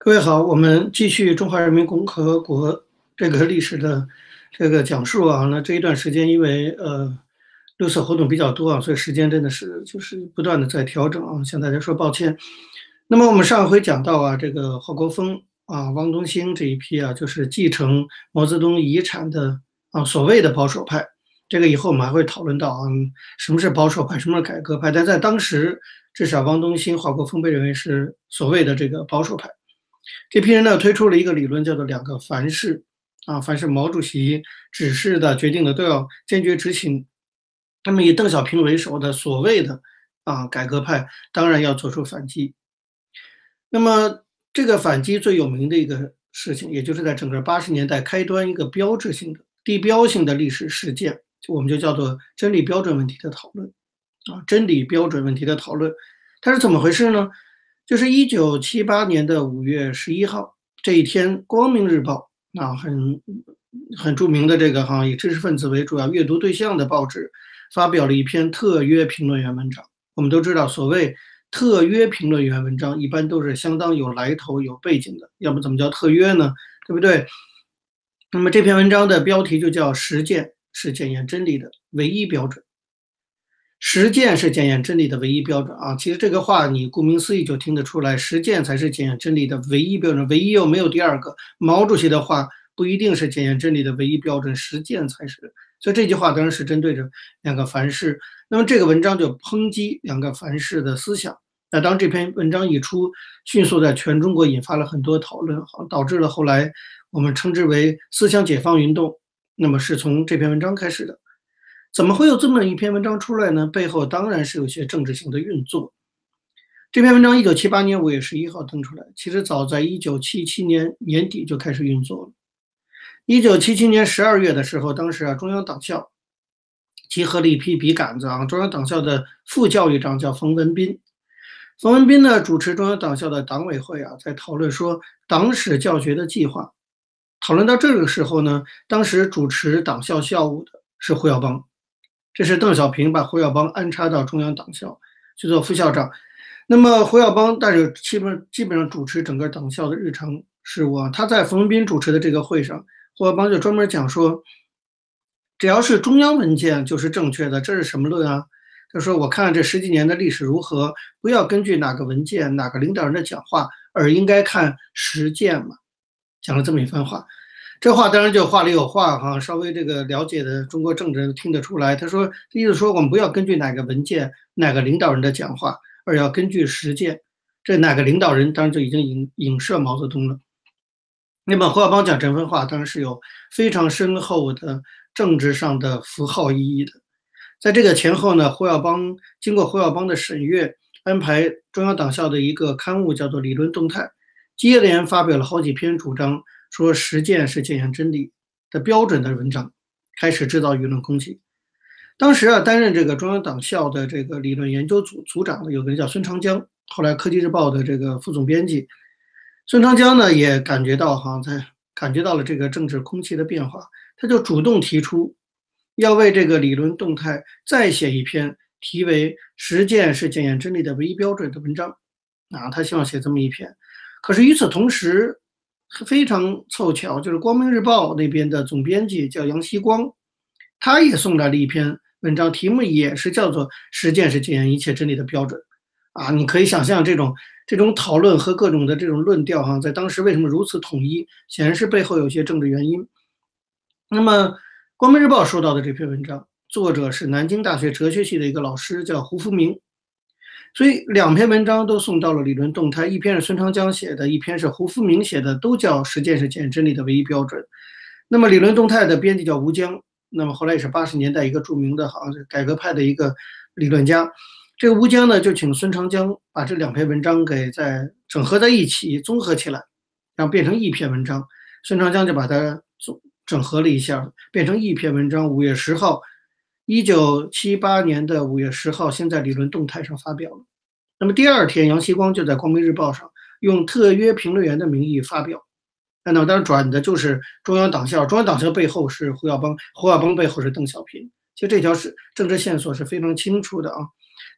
各位好，我们继续中华人民共和国这个历史的这个讲述啊。那这一段时间，因为呃六四活动比较多啊，所以时间真的是就是不断的在调整啊，向大家说抱歉。那么我们上回讲到啊，这个华国锋啊、汪东兴这一批啊，就是继承毛泽东遗产的啊所谓的保守派。这个以后我们还会讨论到啊，什么是保守派，什么是改革派。但在当时，至少汪东兴、华国锋被认为是所谓的这个保守派。这批人呢推出了一个理论，叫做“两个凡是”，啊，凡是毛主席指示的、决定的都要坚决执行。那么以邓小平为首的所谓的啊改革派，当然要做出反击。那么这个反击最有名的一个事情，也就是在整个八十年代开端一个标志性的、地标性的历史事件，我们就叫做真理标准问题的讨论。啊，真理标准问题的讨论，它是怎么回事呢？就是一九七八年的五月十一号这一天，《光明日报》啊，很很著名的这个哈以知识分子为主要阅读对象的报纸，发表了一篇特约评论员文章。我们都知道，所谓特约评论员文章，一般都是相当有来头、有背景的，要不怎么叫特约呢？对不对？那么这篇文章的标题就叫“实践是检验真理的唯一标准”。实践是检验真理的唯一标准啊！其实这个话你顾名思义就听得出来，实践才是检验真理的唯一标准，唯一又没有第二个。毛主席的话不一定是检验真理的唯一标准，实践才是。所以这句话当然是针对着两个凡是。那么这个文章就抨击两个凡是的思想。那当这篇文章一出，迅速在全中国引发了很多讨论，导致了后来我们称之为思想解放运动。那么是从这篇文章开始的。怎么会有这么一篇文章出来呢？背后当然是有些政治性的运作。这篇文章一九七八年五月十一号登出来，其实早在一九七七年年底就开始运作了。一九七七年十二月的时候，当时啊，中央党校集合了一批笔杆子啊，中央党校的副教育长叫冯文彬，冯文彬呢主持中央党校的党委会啊，在讨论说党史教学的计划。讨论到这个时候呢，当时主持党校校务的是胡耀邦。这是邓小平把胡耀邦安插到中央党校去做副校长，那么胡耀邦但是基本基本上主持整个党校的日常事务。他在冯文彬主持的这个会上，胡耀邦就专门讲说，只要是中央文件就是正确的，这是什么论啊？他说我看这十几年的历史如何，不要根据哪个文件、哪个领导人的讲话，而应该看实践嘛。讲了这么一番话。这话当然就话里有话哈，稍微这个了解的中国政治听得出来。他说意思说我们不要根据哪个文件、哪个领导人的讲话，而要根据实践。这哪个领导人当然就已经影影射毛泽东了。那么胡耀邦讲这番话当然是有非常深厚的政治上的符号意义的。在这个前后呢，胡耀邦经过胡耀邦的审阅，安排中央党校的一个刊物叫做《理论动态》，接连发表了好几篇主张。说实践是检验真理的标准的文章，开始制造舆论攻击。当时啊，担任这个中央党校的这个理论研究组组长的有个人叫孙长江，后来科技日报的这个副总编辑。孙长江呢也感觉到哈，在感觉到了这个政治空气的变化，他就主动提出要为这个理论动态再写一篇题为“实践是检验真理的唯一标准”的文章啊，他希望写这么一篇。可是与此同时，非常凑巧，就是《光明日报》那边的总编辑叫杨希光，他也送来了一篇文章，题目也是叫做“实践是检验一切真理的标准”。啊，你可以想象这种这种讨论和各种的这种论调，哈，在当时为什么如此统一？显然是背后有些政治原因。那么，《光明日报》收到的这篇文章，作者是南京大学哲学系的一个老师，叫胡福明。所以两篇文章都送到了理论动态，一篇是孙长江写的，一篇是胡福明写的，都叫实践是检验真理的唯一标准。那么理论动态的编辑叫吴江，那么后来也是八十年代一个著名的，好像是改革派的一个理论家。这个吴江呢，就请孙长江把这两篇文章给再整合在一起，综合起来，然后变成一篇文章。孙长江就把它总整合了一下，变成一篇文章。五月十号。一九七八年的五月十号，先在理论动态上发表了。那么第二天，杨希光就在《光明日报》上用特约评论员的名义发表。那么当然转的就是中央党校，中央党校背后是胡耀邦，胡耀邦背后是邓小平。其实这条是政治线索是非常清楚的啊。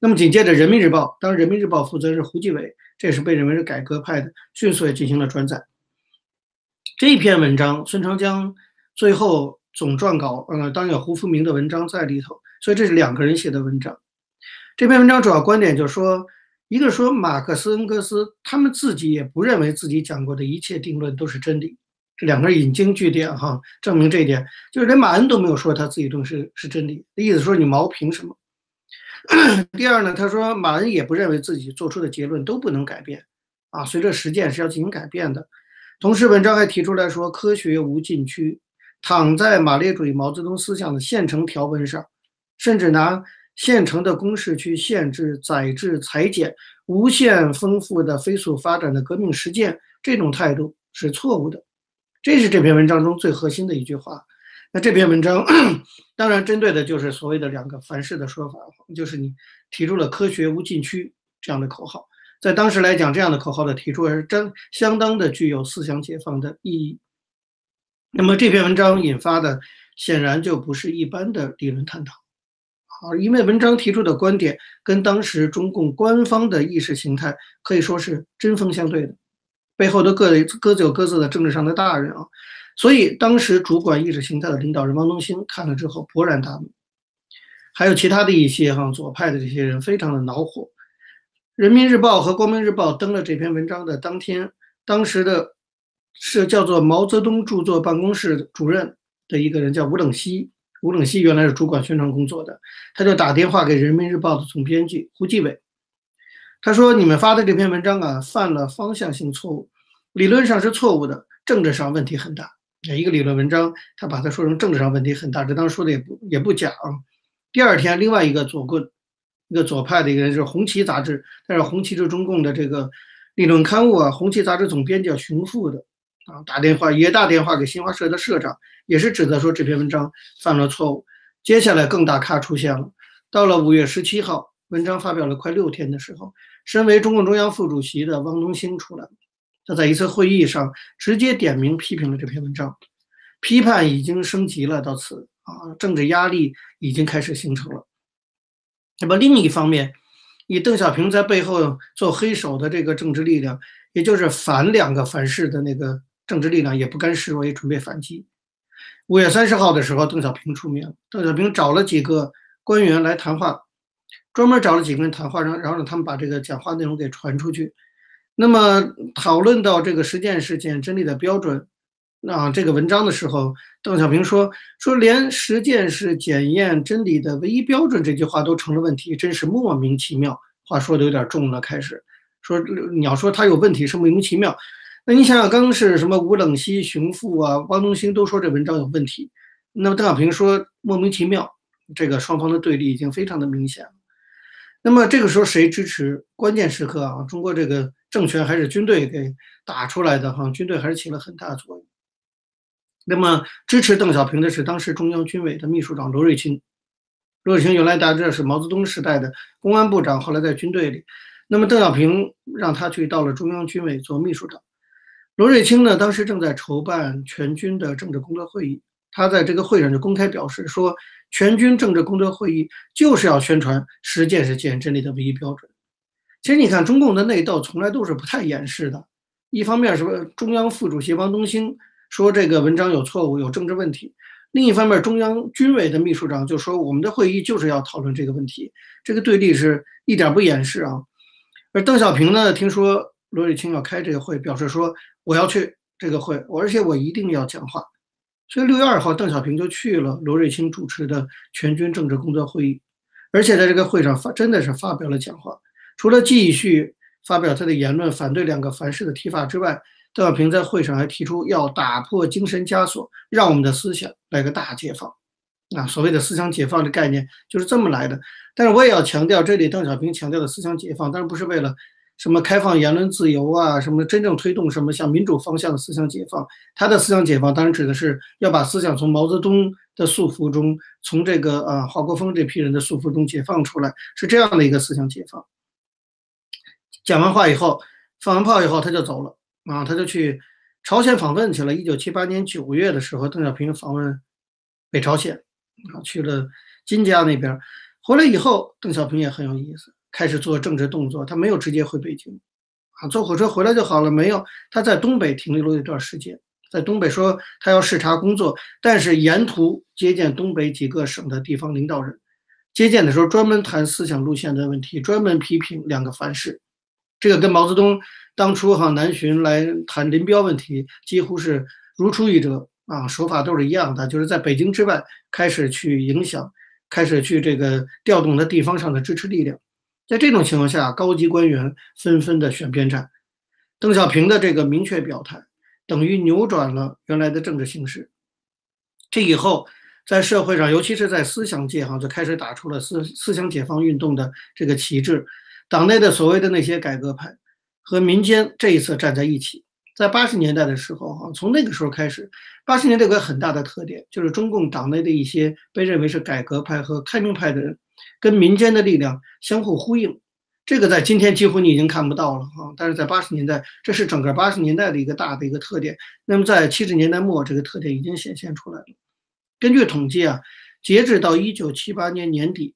那么紧接着，《人民日报》，当然《人民日报》负责是胡继伟，这也是被认为是改革派的，迅速也进行了转载。这篇文章，孙长江最后总撰稿，呃，当然有胡福明的文章在里头，所以这是两个人写的文章。这篇文章主要观点就是说，一个说马克思、恩格斯他们自己也不认为自己讲过的一切定论都是真理，这两个人引经据典哈，证明这一点，就是连马恩都没有说他自己东西是是真理，意思说你毛凭什么？第二呢，他说马恩也不认为自己做出的结论都不能改变，啊，随着实践是要进行改变的。同时，文章还提出来说，科学无禁区，躺在马列主义毛泽东思想的现成条文上，甚至拿现成的公式去限制、宰制、裁剪无限丰富的飞速发展的革命实践，这种态度是错误的。这是这篇文章中最核心的一句话。那这篇文章 当然针对的就是所谓的两个凡是的说法，就是你提出了科学无禁区这样的口号。在当时来讲，这样的口号的提出是真相当的具有思想解放的意义。那么这篇文章引发的显然就不是一般的理论探讨，啊，因为文章提出的观点跟当时中共官方的意识形态可以说是针锋相对的，背后都各各自有各自的政治上的大人啊，所以当时主管意识形态的领导人汪东兴看了之后勃然大怒，还有其他的一些哈左派的这些人非常的恼火。人民日报和光明日报登了这篇文章的当天，当时的是叫做毛泽东著作办公室主任的一个人叫吴冷西，吴冷西原来是主管宣传工作的，他就打电话给人民日报的总编辑胡继伟，他说：“你们发的这篇文章啊，犯了方向性错误，理论上是错误的，政治上问题很大。一个理论文章，他把它说成政治上问题很大，这当时说的也不也不假啊。第二天，另外一个左棍。”一个左派的一个人就是《红旗》杂志，但是《红旗》是中共的这个理论刊物啊，《红旗》杂志总编叫熊富的啊，打电话也打电话给新华社的社长，也是指责说这篇文章犯了错误。接下来更大咖出现了，到了五月十七号，文章发表了快六天的时候，身为中共中央副主席的汪东兴出来了，他在一次会议上直接点名批评了这篇文章，批判已经升级了到此啊，政治压力已经开始形成了。那么另一方面，以邓小平在背后做黑手的这个政治力量，也就是反两个凡是的那个政治力量，也不甘示弱，也准备反击。五月三十号的时候，邓小平出面，邓小平找了几个官员来谈话，专门找了几个人谈话，让然后让他们把这个讲话内容给传出去。那么讨论到这个实践是检验真理的标准。那这个文章的时候，邓小平说说连实践是检验真理的唯一标准这句话都成了问题，真是莫名其妙。话说的有点重了，开始说你要说他有问题是莫名其妙。那你想想，刚刚是什么吴冷西、熊富啊、汪东兴都说这文章有问题，那么邓小平说莫名其妙，这个双方的对立已经非常的明显了。那么这个时候谁支持？关键时刻啊，中国这个政权还是军队给打出来的哈，军队还是起了很大作用。那么支持邓小平的是当时中央军委的秘书长罗瑞卿。罗瑞卿原来大家知道是毛泽东时代的公安部长，后来在军队里。那么邓小平让他去到了中央军委做秘书长。罗瑞卿呢，当时正在筹办全军的政治工作会议，他在这个会上就公开表示说，全军政治工作会议就是要宣传实践是检验真理的唯一标准。其实你看，中共的内斗从来都是不太掩饰的。一方面，什么中央副主席汪东兴。说这个文章有错误，有政治问题。另一方面，中央军委的秘书长就说，我们的会议就是要讨论这个问题，这个对立是一点不掩饰啊。而邓小平呢，听说罗瑞卿要开这个会，表示说我要去这个会，而且我一定要讲话。所以六月二号，邓小平就去了罗瑞卿主持的全军政治工作会议，而且在这个会上发真的是发表了讲话，除了继续发表他的言论，反对两个凡是的提法之外。邓小平在会上还提出要打破精神枷锁，让我们的思想来个大解放。啊，所谓的思想解放的概念就是这么来的。但是我也要强调，这里邓小平强调的思想解放，当然不是为了什么开放言论自由啊，什么真正推动什么向民主方向的思想解放。他的思想解放当然指的是要把思想从毛泽东的束缚中，从这个啊华国锋这批人的束缚中解放出来，是这样的一个思想解放。讲完话以后，放完炮以后，他就走了。啊，他就去朝鲜访问去了。一九七八年九月的时候，邓小平访问北朝鲜，啊，去了金家那边。回来以后，邓小平也很有意思，开始做政治动作。他没有直接回北京，啊，坐火车回来就好了。没有，他在东北停留了一段时间，在东北说他要视察工作，但是沿途接见东北几个省的地方领导人，接见的时候专门谈思想路线的问题，专门批评两个凡是。这个跟毛泽东当初哈南巡来谈林彪问题几乎是如出一辙啊，手法都是一样的，就是在北京之外开始去影响，开始去这个调动他地方上的支持力量。在这种情况下，高级官员纷纷的选边站，邓小平的这个明确表态，等于扭转了原来的政治形势。这以后在社会上，尤其是在思想界哈，就开始打出了思思想解放运动的这个旗帜。党内的所谓的那些改革派和民间这一次站在一起，在八十年代的时候，哈，从那个时候开始，八十年代有个很大的特点，就是中共党内的一些被认为是改革派和开明派的人，跟民间的力量相互呼应。这个在今天几乎你已经看不到了，啊，但是在八十年代，这是整个八十年代的一个大的一个特点。那么在七十年代末，这个特点已经显现出来了。根据统计啊，截止到一九七八年年底。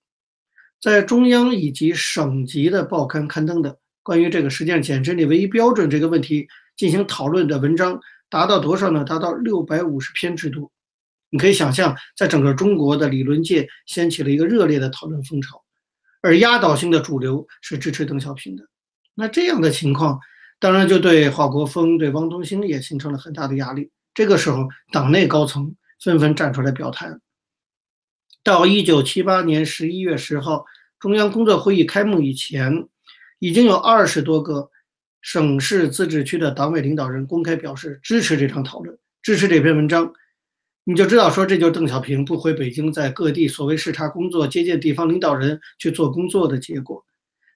在中央以及省级的报刊刊登的关于这个实践减真理唯一标准这个问题进行讨论的文章达到多少呢？达到六百五十篇之多。你可以想象，在整个中国的理论界掀起了一个热烈的讨论风潮，而压倒性的主流是支持邓小平的。那这样的情况，当然就对华国锋、对汪东兴也形成了很大的压力。这个时候，党内高层纷纷站出来表态。到一九七八年十一月十号，中央工作会议开幕以前，已经有二十多个省市自治区的党委领导人公开表示支持这场讨论，支持这篇文章。你就知道说，这就是邓小平不回北京，在各地所谓视察工作、接见地方领导人去做工作的结果。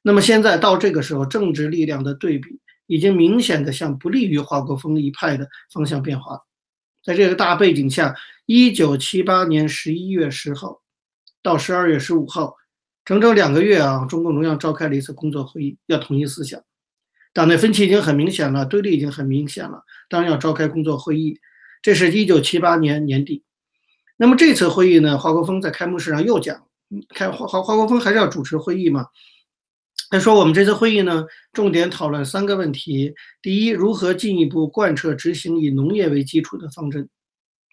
那么现在到这个时候，政治力量的对比已经明显的向不利于华国锋一派的方向变化。在这个大背景下。一九七八年十一月十号到十二月十五号，整整两个月啊，中共中央召开了一次工作会议，要统一思想。党内分歧已经很明显了，对立已经很明显了，当然要召开工作会议。这是一九七八年年底。那么这次会议呢，华国锋在开幕式上又讲，开华华华国锋还是要主持会议嘛？他说：“我们这次会议呢，重点讨论三个问题：第一，如何进一步贯彻执行以农业为基础的方针？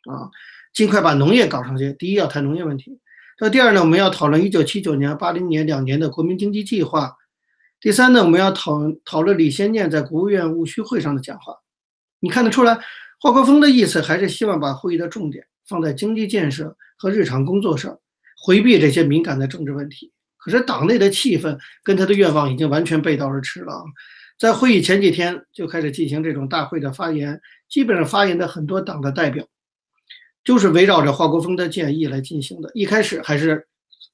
啊。”尽快把农业搞上去。第一要谈农业问题。那第二呢，我们要讨论一九七九年、八零年两年的国民经济计划。第三呢，我们要讨讨论李先念在国务院务虚会上的讲话。你看得出来，华国锋的意思还是希望把会议的重点放在经济建设和日常工作上，回避这些敏感的政治问题。可是党内的气氛跟他的愿望已经完全背道而驰了。在会议前几天就开始进行这种大会的发言，基本上发言的很多党的代表。就是围绕着华国锋的建议来进行的。一开始还是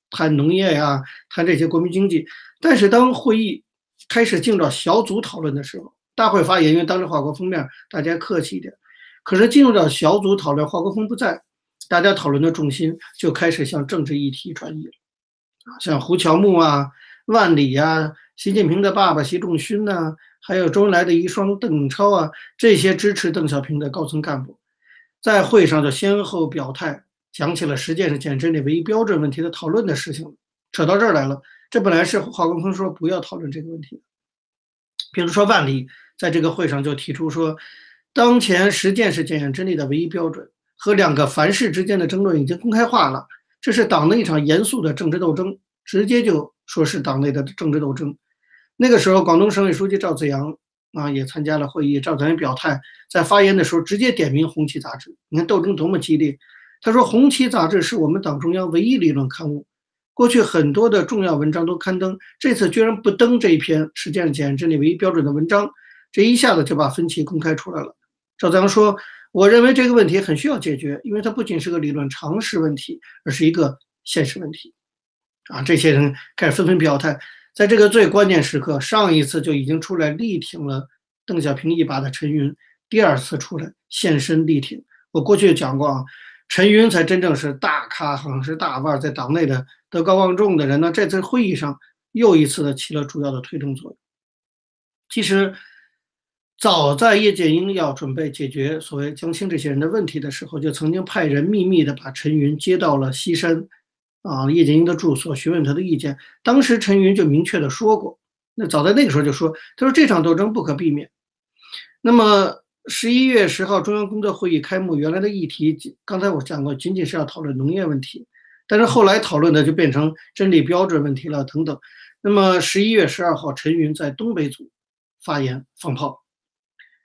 谈农业呀，谈这些国民经济。但是当会议开始进入到小组讨论的时候，大会发言，因为当着华国锋面，大家客气一点。可是进入到小组讨论，华国锋不在，大家讨论的重心就开始向政治议题转移了。啊，像胡乔木啊、万里呀、习近平的爸爸习仲勋呐，还有周恩来的遗孀邓颖超啊，这些支持邓小平的高层干部。在会上就先后表态，讲起了实践是减真理唯一标准问题的讨论的事情，扯到这儿来了。这本来是华国锋说不要讨论这个问题的，比如说万里在这个会上就提出说，当前实践是检验真理的唯一标准，和两个凡是之间的争论已经公开化了，这是党内一场严肃的政治斗争，直接就说是党内的政治斗争。那个时候，广东省委书记赵紫阳。啊，也参加了会议。赵紫阳表态，在发言的时候直接点名《红旗》杂志。你看斗争多么激烈！他说，《红旗》杂志是我们党中央唯一理论刊物，过去很多的重要文章都刊登，这次居然不登这一篇实践检验真理唯一标准的文章，这一下子就把分歧公开出来了。赵紫阳说：“我认为这个问题很需要解决，因为它不仅是个理论常识问题，而是一个现实问题。”啊，这些人开始纷纷表态。在这个最关键时刻，上一次就已经出来力挺了邓小平一把的陈云，第二次出来现身力挺。我过去讲过啊，陈云才真正是大咖，好像是大腕，在党内的德高望重的人呢。这次会议上又一次的起了主要的推动作用。其实，早在叶剑英要准备解决所谓江青这些人的问题的时候，就曾经派人秘密的把陈云接到了西山。啊，叶剑英的住所询问他的意见，当时陈云就明确的说过，那早在那个时候就说，他说这场斗争不可避免。那么十一月十号中央工作会议开幕，原来的议题刚才我讲过，仅仅是要讨论农业问题，但是后来讨论的就变成真理标准问题了等等。那么十一月十二号，陈云在东北组发言放炮，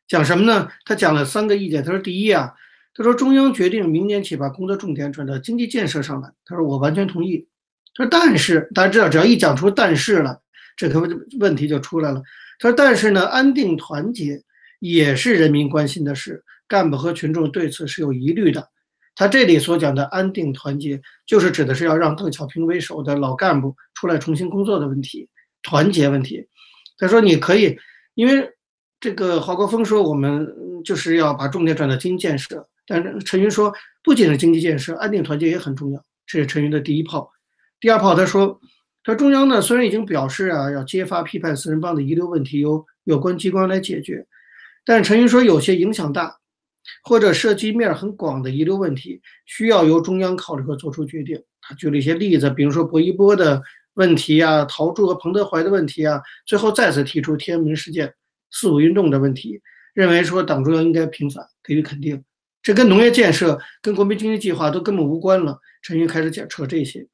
讲什么呢？他讲了三个意见。他说：第一啊。他说：“中央决定明年起把工作重点转到经济建设上来。”他说：“我完全同意。”他说：“但是大家知道，只要一讲出‘但是’了，这个问题就出来了。”他说：“但是呢，安定团结也是人民关心的事，干部和群众对此是有疑虑的。”他这里所讲的安定团结，就是指的是要让邓小平为首的老干部出来重新工作的问题，团结问题。他说：“你可以，因为这个华国锋说，我们就是要把重点转到经济建设。”但是陈云说，不仅是经济建设，安定团结也很重要。这是陈云的第一炮。第二炮，他说，他中央呢虽然已经表示啊，要揭发批判四人帮的遗留问题由有关机关来解决，但是陈云说有些影响大或者涉及面很广的遗留问题，需要由中央考虑和做出决定。他举了一些例子，比如说薄一波的问题啊，陶铸和彭德怀的问题啊，最后再次提出天安门事件、四五运动的问题，认为说党中央应该平反，给予肯定。这跟农业建设、跟国民经济计划都根本无关了。陈云开始讲扯这些，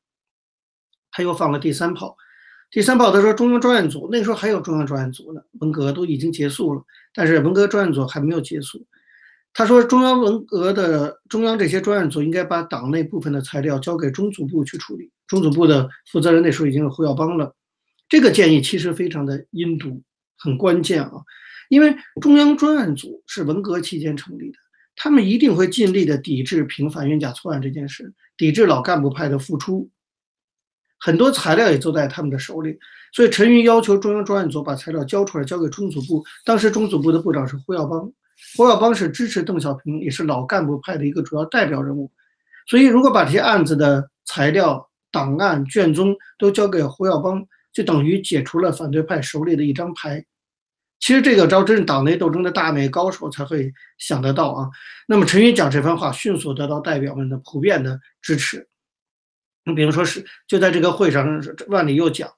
他又放了第三炮。第三炮他说中央专案组那时候还有中央专案组呢，文革都已经结束了，但是文革专案组还没有结束。他说中央文革的中央这些专案组应该把党内部分的材料交给中组部去处理。中组部的负责人那时候已经是胡耀邦了。这个建议其实非常的阴毒，很关键啊，因为中央专案组是文革期间成立的。他们一定会尽力的抵制平反冤假错案这件事，抵制老干部派的付出。很多材料也都在他们的手里，所以陈云要求中央专案组把材料交出来，交给中组部。当时中组部的部长是胡耀邦，胡耀邦是支持邓小平，也是老干部派的一个主要代表人物。所以，如果把这些案子的材料、档案、卷宗都交给胡耀邦，就等于解除了反对派手里的一张牌。其实这个招真是党内斗争的大内高手才会想得到啊。那么陈云讲这番话，迅速得到代表们的普遍的支持。你比如说是就在这个会上，万里又讲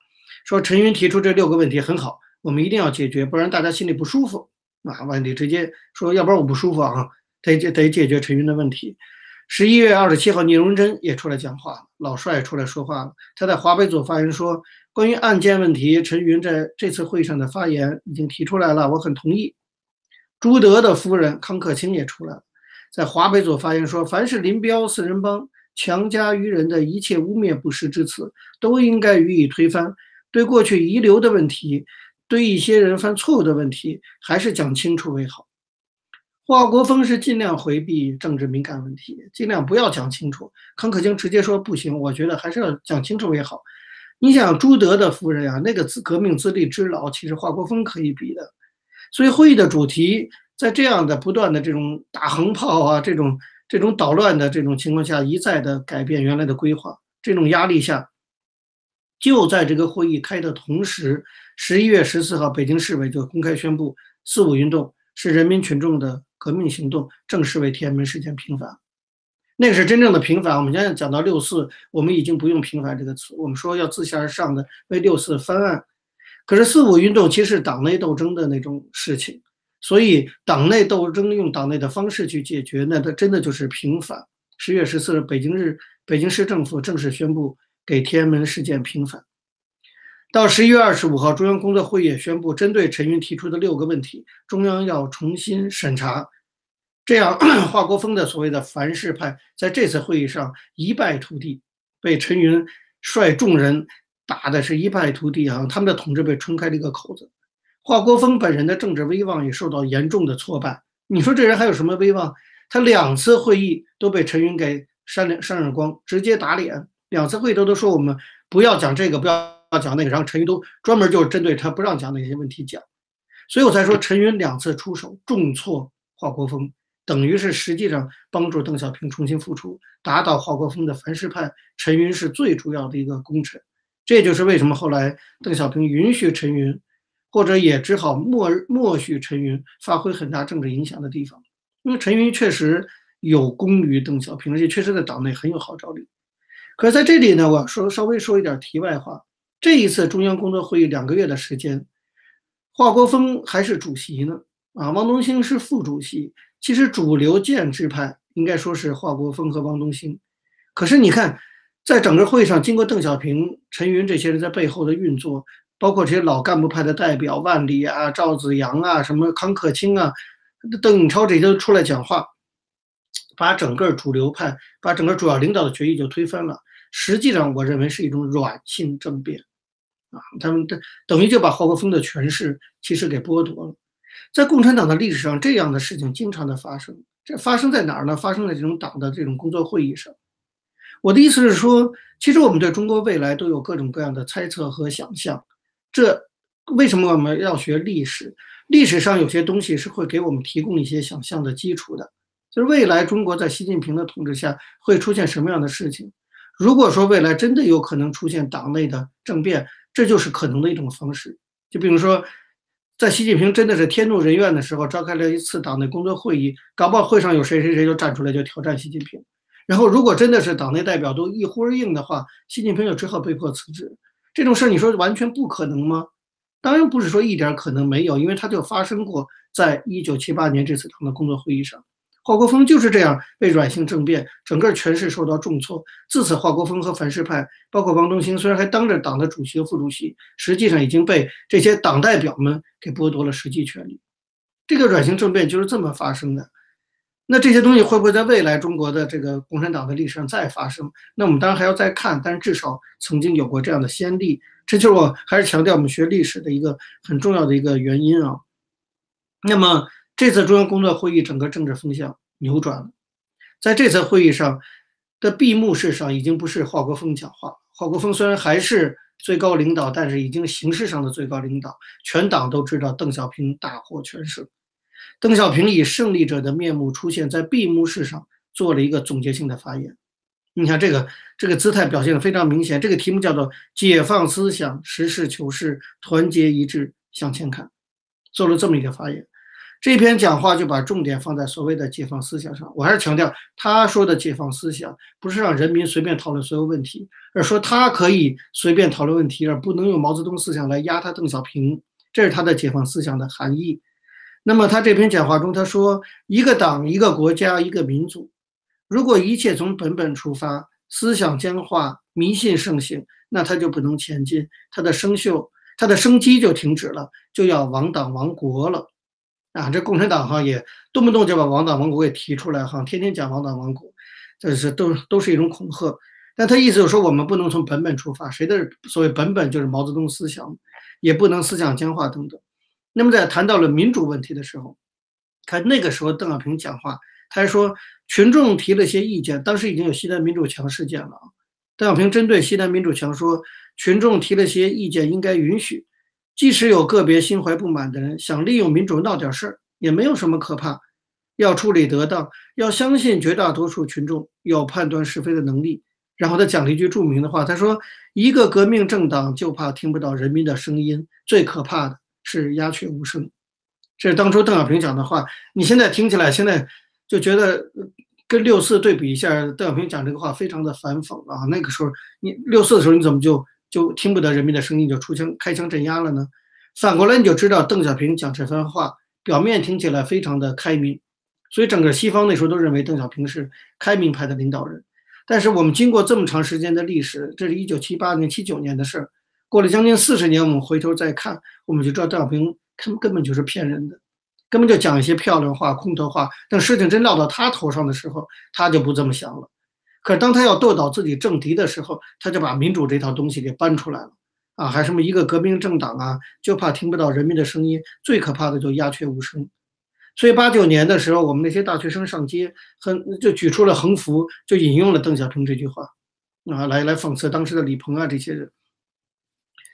说陈云提出这六个问题很好，我们一定要解决，不然大家心里不舒服啊。万里直接说，要不然我不舒服啊，得解得解决陈云的问题。十一月二十七号，聂荣臻也出来讲话了，老帅也出来说话了，他在华北组发言说。关于案件问题，陈云在这次会上的发言已经提出来了，我很同意。朱德的夫人康克清也出来了，在华北组发言说，凡是林彪四人帮强加于人的一切污蔑不实之词，都应该予以推翻。对过去遗留的问题，对一些人犯错误的问题，还是讲清楚为好。华国锋是尽量回避政治敏感问题，尽量不要讲清楚。康克清直接说不行，我觉得还是要讲清楚为好。你想朱德的夫人啊，那个资革命资历之老，其实华国锋可以比的。所以会议的主题在这样的不断的这种打横炮啊，这种这种捣乱的这种情况下，一再的改变原来的规划。这种压力下，就在这个会议开的同时，十一月十四号，北京市委就公开宣布，四五运动是人民群众的革命行动，正式为天安门事件平反。那个是真正的平反。我们现在讲到六四，我们已经不用“平反”这个词，我们说要自下而上的为六四翻案。可是四五运动其实党内斗争的那种事情，所以党内斗争用党内的方式去解决，那它真的就是平反。十月十四日，北京日，北京市政府正式宣布给天安门事件平反。到十一月二十五号，中央工作会议也宣布，针对陈云提出的六个问题，中央要重新审查。这样，华国锋的所谓的凡是派在这次会议上一败涂地，被陈云率众人打的是一败涂地啊！他们的统治被冲开了一个口子。华国锋本人的政治威望也受到严重的挫败。你说这人还有什么威望？他两次会议都被陈云给扇脸扇耳光，直接打脸。两次会议都都说我们不要讲这个，不要讲那个，然后陈云都专门就针对他不让讲那些问题讲。所以我才说陈云两次出手重挫华国锋。等于是实际上帮助邓小平重新复出，打倒华国锋的凡是派，陈云是最主要的一个功臣。这就是为什么后来邓小平允许陈云，或者也只好默默许陈云发挥很大政治影响的地方。因为陈云确实有功于邓小平，而且确实在党内很有号召力。可是在这里呢，我说稍微说一点题外话。这一次中央工作会议两个月的时间，华国锋还是主席呢，啊，汪东兴是副主席。其实主流建制派应该说是华国锋和汪东兴。可是你看，在整个会上，经过邓小平、陈云这些人在背后的运作，包括这些老干部派的代表万里啊、赵子阳啊、什么康克清啊、邓颖超这些都出来讲话，把整个主流派、把整个主要领导的决议就推翻了。实际上，我认为是一种软性政变。啊，他们等等于就把华国锋的权势其实给剥夺了。在共产党的历史上，这样的事情经常的发生。这发生在哪儿呢？发生在这种党的这种工作会议上。我的意思是说，其实我们对中国未来都有各种各样的猜测和想象。这为什么我们要学历史？历史上有些东西是会给我们提供一些想象的基础的。就是未来中国在习近平的统治下会出现什么样的事情？如果说未来真的有可能出现党内的政变，这就是可能的一种方式，就比如说，在习近平真的是天怒人怨的时候，召开了一次党内工作会议，搞不好会上有谁谁谁就站出来就挑战习近平，然后如果真的是党内代表都一呼而应的话，习近平就只好被迫辞职。这种事儿你说完全不可能吗？当然不是说一点可能没有，因为它就发生过在一九七八年这次党的工作会议上。华国锋就是这样被软性政变，整个权势受到重挫。自此，华国锋和反对派，包括汪东兴，虽然还当着党的主席和副主席，实际上已经被这些党代表们给剥夺了实际权利。这个软性政变就是这么发生的。那这些东西会不会在未来中国的这个共产党的历史上再发生？那我们当然还要再看，但是至少曾经有过这样的先例。这就是我还是强调我们学历史的一个很重要的一个原因啊。那么。这次中央工作会议整个政治风向扭转了，在这次会议上的闭幕式上，已经不是华国锋讲话。华国锋虽然还是最高领导，但是已经形式上的最高领导。全党都知道邓小平大获全胜。邓小平以胜利者的面目出现在闭幕式上，做了一个总结性的发言。你看这个这个姿态表现的非常明显。这个题目叫做“解放思想，实事求是，团结一致向前看”，做了这么一个发言。这篇讲话就把重点放在所谓的解放思想上。我还是强调，他说的解放思想不是让人民随便讨论所有问题，而说他可以随便讨论问题，而不能用毛泽东思想来压他邓小平。这是他的解放思想的含义。那么他这篇讲话中，他说：一个党、一个国家、一个民族，如果一切从本本出发，思想僵化、迷信盛行，那他就不能前进，他的生锈、他的生机就停止了，就要亡党亡国了。啊，这共产党哈也动不动就把亡党亡国给提出来哈，天天讲亡党亡国，这是都都是一种恐吓。但他意思就是说，我们不能从本本出发，谁的所谓本本就是毛泽东思想，也不能思想僵化等等。那么在谈到了民主问题的时候，看那个时候邓小平讲话，他还说群众提了些意见，当时已经有西南民主墙事件了啊。邓小平针对西南民主墙说，群众提了些意见，应该允许。即使有个别心怀不满的人想利用民主闹点事儿，也没有什么可怕。要处理得当，要相信绝大多数群众有判断是非的能力。然后他讲了一句著名的话，他说：“一个革命政党就怕听不到人民的声音，最可怕的是鸦雀无声。”这是当初邓小平讲的话。你现在听起来，现在就觉得跟六四对比一下，邓小平讲这个话非常的反讽啊。那个时候，你六四的时候，你怎么就？就听不得人民的声音，就出枪开枪镇压了呢。反过来你就知道，邓小平讲这番话，表面听起来非常的开明，所以整个西方那时候都认为邓小平是开明派的领导人。但是我们经过这么长时间的历史，这是一九七八年、七九年的事儿，过了将近四十年，我们回头再看，我们就知道邓小平根根本就是骗人的，根本就讲一些漂亮话、空头话。等事情真落到他头上的时候，他就不这么想了。可当他要斗倒自己政敌的时候，他就把民主这套东西给搬出来了啊！还什么一个革命政党啊，就怕听不到人民的声音，最可怕的就鸦雀无声。所以八九年的时候，我们那些大学生上街，很就举出了横幅，就引用了邓小平这句话啊，来来讽刺当时的李鹏啊这些人。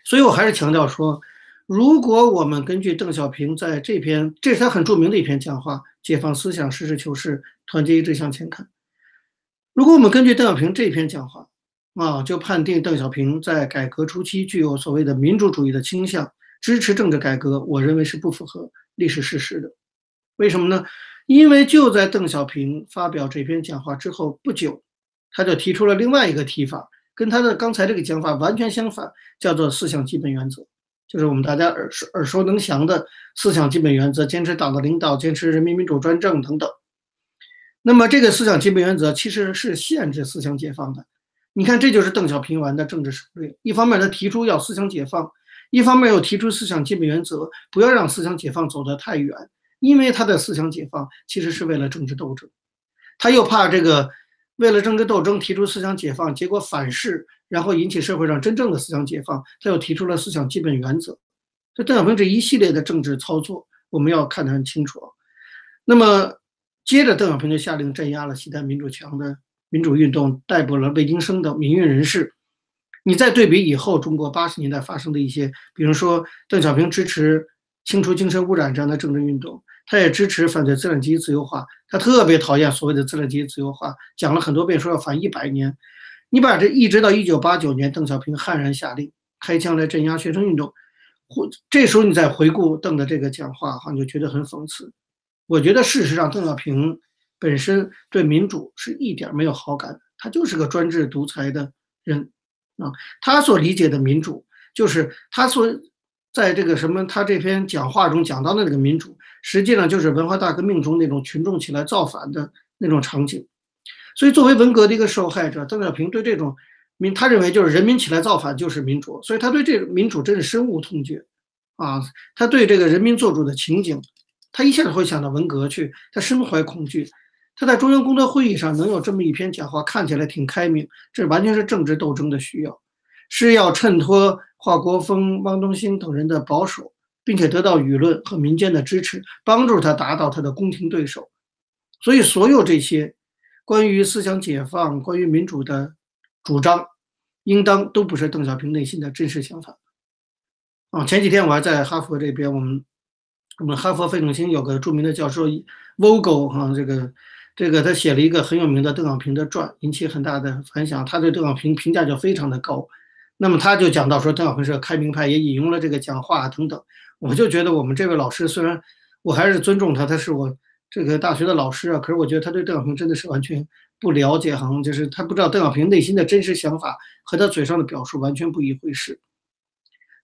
所以我还是强调说，如果我们根据邓小平在这篇，这是他很著名的一篇讲话，解放思想，实事求是，团结一致向前看。如果我们根据邓小平这篇讲话啊，就判定邓小平在改革初期具有所谓的民主主义的倾向，支持政治改革，我认为是不符合历史事实的。为什么呢？因为就在邓小平发表这篇讲话之后不久，他就提出了另外一个提法，跟他的刚才这个讲法完全相反，叫做四项基本原则。就是我们大家耳耳熟能详的思想基本原则，坚持党的领导，坚持人民民主专政等等。那么这个思想基本原则其实是限制思想解放的。你看，这就是邓小平玩的政治手略。一方面，他提出要思想解放；一方面又提出思想基本原则，不要让思想解放走得太远。因为他的思想解放其实是为了政治斗争，他又怕这个为了政治斗争提出思想解放，结果反噬，然后引起社会上真正的思想解放。他又提出了思想基本原则。这邓小平这一系列的政治操作，我们要看得很清楚啊。那么接着，邓小平就下令镇压了西单民主墙的。民主运动逮捕了魏京生等民运人士。你再对比以后中国八十年代发生的一些，比如说邓小平支持清除精神污染这样的政治运动，他也支持反对资产阶级自由化，他特别讨厌所谓的资产阶级自由化，讲了很多遍说要反一百年。你把这一直到一九八九年，邓小平悍然下令开枪来镇压学生运动，或这时候你再回顾邓的这个讲话，哈，你就觉得很讽刺。我觉得事实上邓小平。本身对民主是一点没有好感，他就是个专制独裁的人啊。他所理解的民主，就是他所在这个什么，他这篇讲话中讲到的那个民主，实际上就是文化大革命中那种群众起来造反的那种场景。所以，作为文革的一个受害者，邓小平对这种民，他认为就是人民起来造反就是民主，所以他对这民主真是深恶痛绝啊。他对这个人民做主的情景，他一下子会想到文革去，他深怀恐惧。他在中央工作会议上能有这么一篇讲话，看起来挺开明，这完全是政治斗争的需要，是要衬托华国锋、汪东兴等人的保守，并且得到舆论和民间的支持，帮助他达到他的宫廷对手。所以，所有这些关于思想解放、关于民主的主张，应当都不是邓小平内心的真实想法。啊，前几天我还在哈佛这边，我们我们哈佛费正清有个著名的教授 Vogel 哈，这个。这个他写了一个很有名的邓小平的传，引起很大的反响。他对邓小平评价就非常的高。那么他就讲到说，邓小平是个开明派，也引用了这个讲话等等。我就觉得我们这位老师虽然我还是尊重他，他是我这个大学的老师啊，可是我觉得他对邓小平真的是完全不了解，好像就是他不知道邓小平内心的真实想法和他嘴上的表述完全不一回事。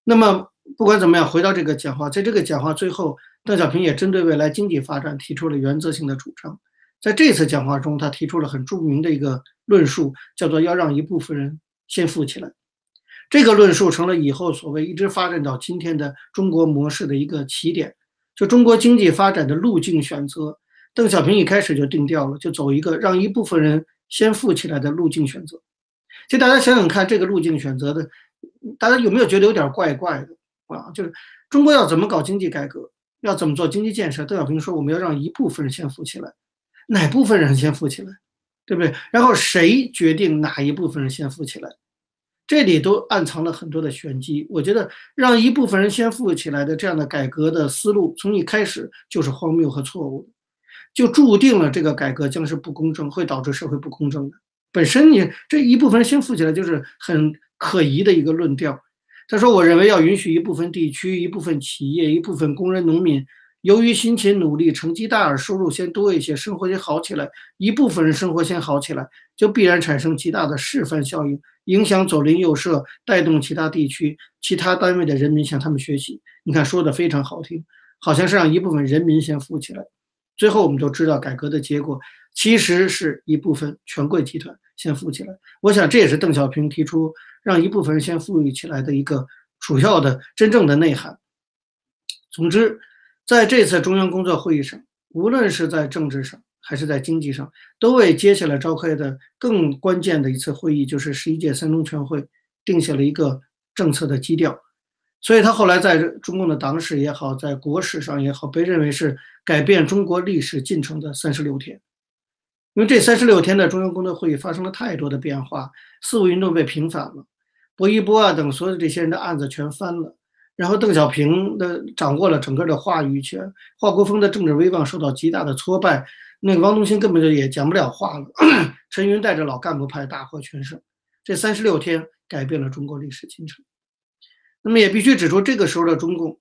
那么不管怎么样，回到这个讲话，在这个讲话最后，邓小平也针对未来经济发展提出了原则性的主张。在这次讲话中，他提出了很著名的一个论述，叫做要让一部分人先富起来。这个论述成了以后所谓一直发展到今天的中国模式的一个起点，就中国经济发展的路径选择。邓小平一开始就定调了，就走一个让一部分人先富起来的路径选择。就大家想想看，这个路径选择的，大家有没有觉得有点怪怪的啊？就是中国要怎么搞经济改革，要怎么做经济建设？邓小平说，我们要让一部分人先富起来。哪部分人先富起来，对不对？然后谁决定哪一部分人先富起来？这里都暗藏了很多的玄机。我觉得让一部分人先富起来的这样的改革的思路，从一开始就是荒谬和错误的，就注定了这个改革将是不公正，会导致社会不公正的。本身你这一部分人先富起来就是很可疑的一个论调。他说：“我认为要允许一部分地区、一部分企业、一部分工人、农民。”由于辛勤努力，成绩大而收入先多一些，生活先好起来，一部分人生活先好起来，就必然产生极大的示范效应，影响左邻右舍，带动其他地区、其他单位的人民向他们学习。你看，说的非常好听，好像是让一部分人民先富起来。最后，我们都知道，改革的结果其实是一部分权贵集团先富起来。我想，这也是邓小平提出让一部分人先富裕起来的一个主要的、真正的内涵。总之。在这次中央工作会议上，无论是在政治上还是在经济上，都为接下来召开的更关键的一次会议，就是十一届三中全会，定下了一个政策的基调。所以，他后来在中共的党史也好，在国史上也好，被认为是改变中国历史进程的三十六天。因为这三十六天的中央工作会议发生了太多的变化，四五运动被平反了，薄一波啊等所有这些人的案子全翻了。然后邓小平的掌握了整个的话语权，华国锋的政治威望受到极大的挫败，那个汪东兴根本就也讲不了话了。陈云带着老干部派大获全胜，这三十六天改变了中国历史进程。那么也必须指出，这个时候的中共，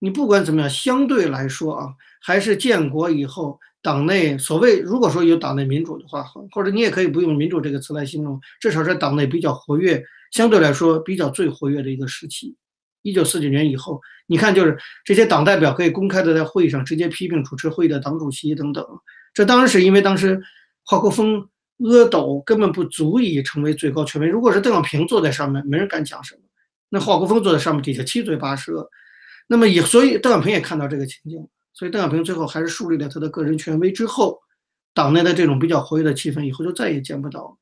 你不管怎么样，相对来说啊，还是建国以后党内所谓如果说有党内民主的话，或者你也可以不用民主这个词来形容，至少是党内比较活跃，相对来说比较最活跃的一个时期。一九四九年以后，你看，就是这些党代表可以公开的在会议上直接批评主持会议的党主席等等。这当然是因为当时华国锋阿斗根本不足以成为最高权威。如果是邓小平坐在上面，没人敢讲什么。那华国锋坐在上面，底下七嘴八舌。那么也，所以邓小平也看到这个情景，所以邓小平最后还是树立了他的个人权威。之后，党内的这种比较活跃的气氛，以后就再也见不到了。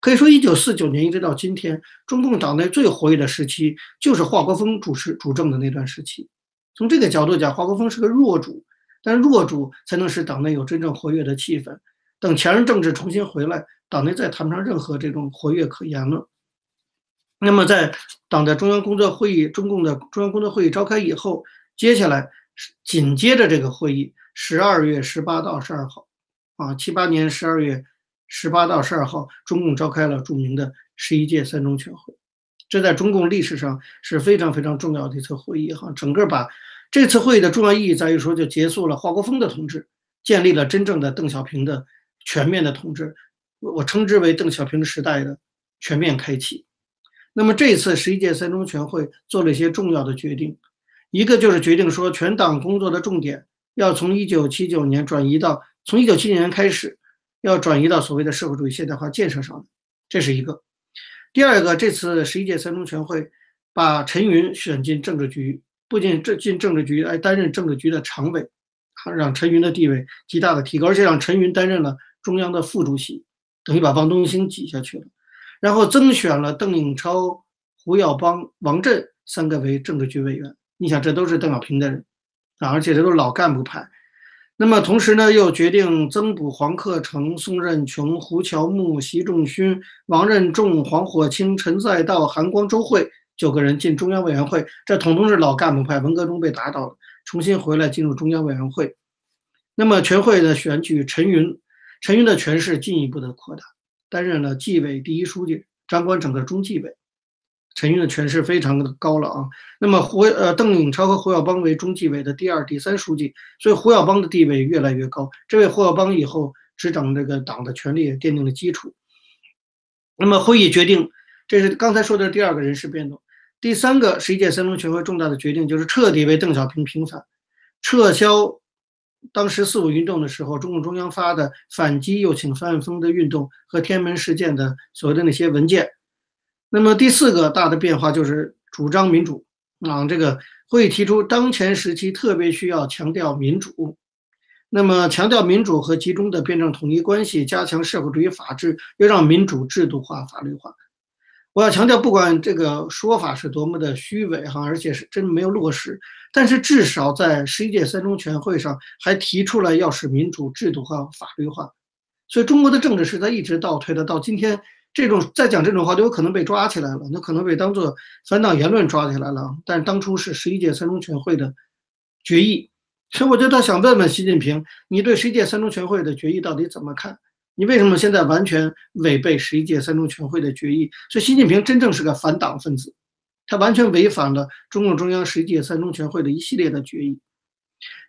可以说，一九四九年一直到今天，中共党内最活跃的时期就是华国锋主持主政的那段时期。从这个角度讲，华国锋是个弱主，但弱主才能使党内有真正活跃的气氛。等强人政治重新回来，党内再谈不上任何这种活跃可言了。那么，在党的中央工作会议、中共的中央工作会议召开以后，接下来紧接着这个会议，十二月十八到十二号，啊，七八年十二月。十八到十二号，中共召开了著名的十一届三中全会，这在中共历史上是非常非常重要的一次会议。哈，整个把这次会议的重要意义在于说，就结束了华国锋的统治，建立了真正的邓小平的全面的统治。我称之为邓小平时代的全面开启。那么这次十一届三中全会做了一些重要的决定，一个就是决定说，全党工作的重点要从一九七九年转移到从一九七九年开始。要转移到所谓的社会主义现代化建设上，这是一个。第二个，这次十一届三中全会把陈云选进政治局，不仅这进政治局，还担任政治局的常委，让陈云的地位极大的提高，而且让陈云担任了中央的副主席，等于把王东兴挤下去了。然后增选了邓颖超、胡耀邦、王震三个为政治局委员。你想，这都是邓小平的人啊，而且这都是老干部派。那么同时呢，又决定增补黄克诚、宋任穷、胡乔木、习仲勋、王任重、黄火清、陈再道、韩光、周慧九个人进中央委员会。这统统是老干部派，文革中被打倒了，重新回来进入中央委员会。那么全会的选举陈云，陈云的权势进一步的扩大，担任了纪委第一书记，掌管整个中纪委。陈云的权势非常的高了啊，那么胡呃邓颖超和胡耀邦为中纪委的第二、第三书记，所以胡耀邦的地位越来越高。这位胡耀邦以后执掌这个党的权力奠定了基础。那么会议决定，这是刚才说的第二个人事变动。第三个十一届三中全会重大的决定就是彻底为邓小平平反，撤销当时四五运动的时候中共中央发的反击右倾翻案风的运动和天安门事件的所谓的那些文件。那么第四个大的变化就是主张民主啊，这个会议提出，当前时期特别需要强调民主。那么强调民主和集中的辩证统一关系，加强社会主义法治，要让民主制度化、法律化。我要强调，不管这个说法是多么的虚伪哈，而且是真没有落实，但是至少在十一届三中全会上还提出了要使民主制度化、法律化。所以中国的政治是在一直倒退的，到今天。这种再讲这种话都有可能被抓起来了，那可能被当做反党言论抓起来了。但是当初是十一届三中全会的决议，所以我觉得想问问习近平，你对十一届三中全会的决议到底怎么看？你为什么现在完全违背十一届三中全会的决议？所以习近平真正是个反党分子，他完全违反了中共中央十一届三中全会的一系列的决议。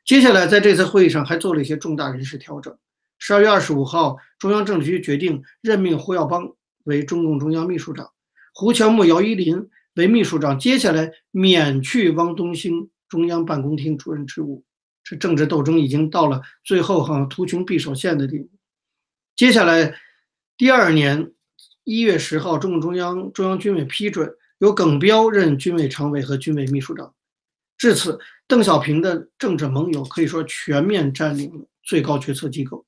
接下来在这次会议上还做了一些重大人事调整。十二月二十五号，中央政治局决定任命胡耀邦。为中共中央秘书长，胡乔木、姚依林为秘书长。接下来免去汪东兴中央办公厅主任职务，这政治斗争已经到了最后哈图穷匕首现的地步。接下来第二年一月十号，中共中央中央军委批准由耿彪任军委常委和军委秘书长。至此，邓小平的政治盟友可以说全面占领了最高决策机构。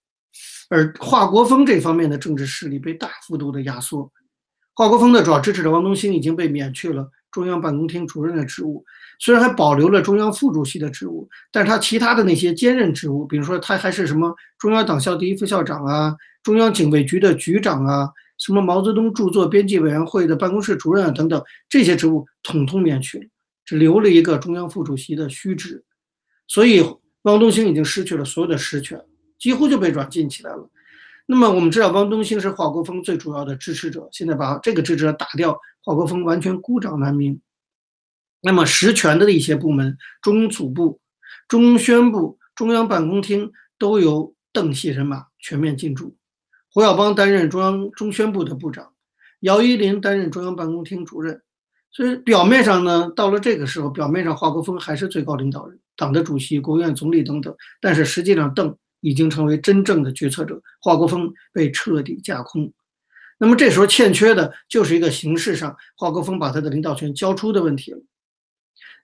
而华国锋这方面的政治势力被大幅度的压缩，华国锋的主要支持者王东兴已经被免去了中央办公厅主任的职务，虽然还保留了中央副主席的职务，但是他其他的那些兼任职务，比如说他还是什么中央党校第一副校长啊，中央警卫局的局长啊，什么毛泽东著作编辑委员会的办公室主任啊等等，这些职务统统免去了，只留了一个中央副主席的虚职，所以汪东兴已经失去了所有的实权。几乎就被软禁起来了。那么我们知道，汪东兴是华国锋最主要的支持者，现在把这个支持者打掉，华国锋完全孤掌难鸣。那么实权的一些部门，中组部、中宣部、中央办公厅都由邓系人马全面进驻。胡耀邦担任中央中宣部的部长，姚依林担任中央办公厅主任，所以表面上呢，到了这个时候，表面上华国锋还是最高领导人、党的主席、国务院总理等等，但是实际上邓已经成为真正的决策者，华国锋被彻底架空。那么这时候欠缺的就是一个形式上华国锋把他的领导权交出的问题了。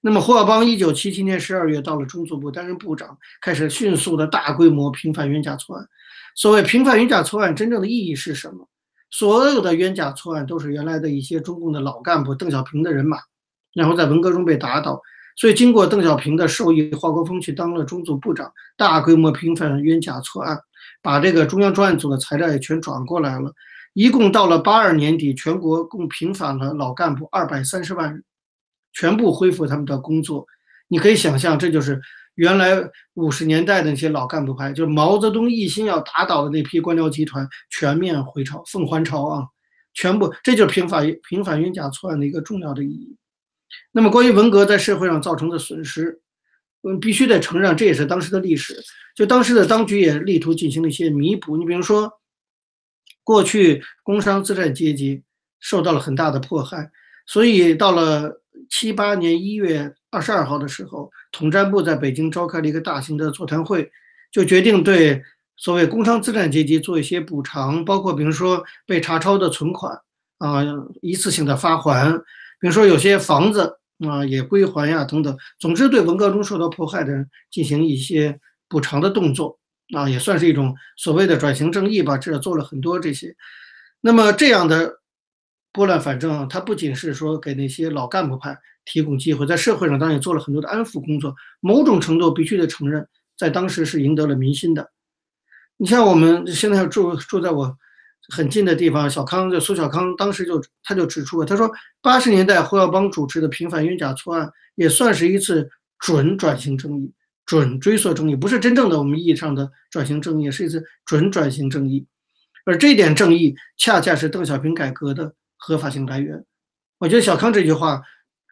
那么胡耀邦一九七七年十二月到了中组部担任部长，开始迅速的大规模平反冤假错案。所谓平反冤假错案，真正的意义是什么？所有的冤假错案都是原来的一些中共的老干部邓小平的人马，然后在文革中被打倒。所以经过邓小平的授意，华国锋去当了中组部长，大规模平反冤假错案，把这个中央专案组的材料也全转过来了。一共到了八二年底，全国共平反了老干部二百三十万人，全部恢复他们的工作。你可以想象，这就是原来五十年代的那些老干部派，就是毛泽东一心要打倒的那批官僚集团，全面回朝，奉还朝啊！全部，这就是平反平反冤假错案的一个重要的意义。那么，关于文革在社会上造成的损失，嗯，必须得承认，这也是当时的历史。就当时的当局也力图进行了一些弥补。你比如说。过去工商资产阶级受到了很大的迫害，所以到了七八年一月二十二号的时候，统战部在北京召开了一个大型的座谈会，就决定对所谓工商资产阶级做一些补偿，包括比如说被查抄的存款啊，一次性的发还，比如说有些房子啊也归还呀等等，总之对文革中受到迫害的人进行一些补偿的动作。啊，也算是一种所谓的转型正义吧，至少做了很多这些。那么这样的拨乱反正，它不仅是说给那些老干部派提供机会，在社会上当然也做了很多的安抚工作。某种程度必须得承认，在当时是赢得了民心的。你像我们现在住住在我很近的地方，小康就苏小康当时就他就指出了，他说八十年代胡耀邦主持的平反冤假错案，也算是一次准转型正义。准追溯正义不是真正的我们意义上的转型正义，是一次准转型正义，而这点正义恰恰是邓小平改革的合法性来源。我觉得小康这句话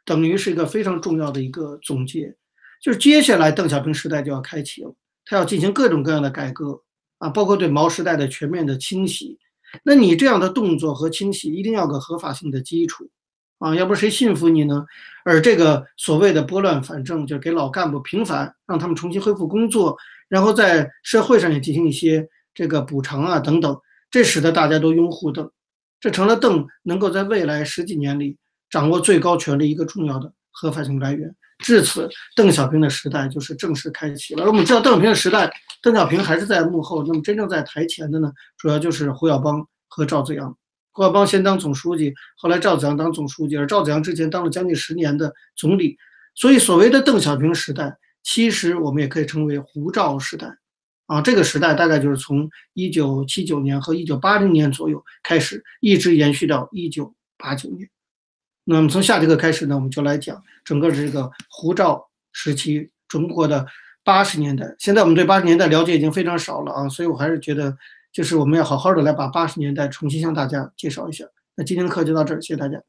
等于是一个非常重要的一个总结，就是接下来邓小平时代就要开启了，他要进行各种各样的改革啊，包括对毛时代的全面的清洗。那你这样的动作和清洗一定要个合法性的基础。啊，要不谁信服你呢？而这个所谓的拨乱反正，就给老干部平反，让他们重新恢复工作，然后在社会上也进行一些这个补偿啊等等，这使得大家都拥护邓，这成了邓能够在未来十几年里掌握最高权力一个重要的合法性来源。至此，邓小平的时代就是正式开启了。而我们知道，邓小平的时代，邓小平还是在幕后，那么真正在台前的呢，主要就是胡耀邦和赵紫阳。胡耀邦先当总书记，后来赵紫阳当总书记，而赵紫阳之前当了将近十年的总理，所以所谓的邓小平时代，其实我们也可以称为胡赵时代，啊，这个时代大概就是从一九七九年和一九八零年左右开始，一直延续到一九八九年。那么从下节课开始呢，我们就来讲整个这个胡赵时期中国的八十年代。现在我们对八十年代了解已经非常少了啊，所以我还是觉得。就是我们要好好的来把八十年代重新向大家介绍一下。那今天的课就到这儿，谢谢大家。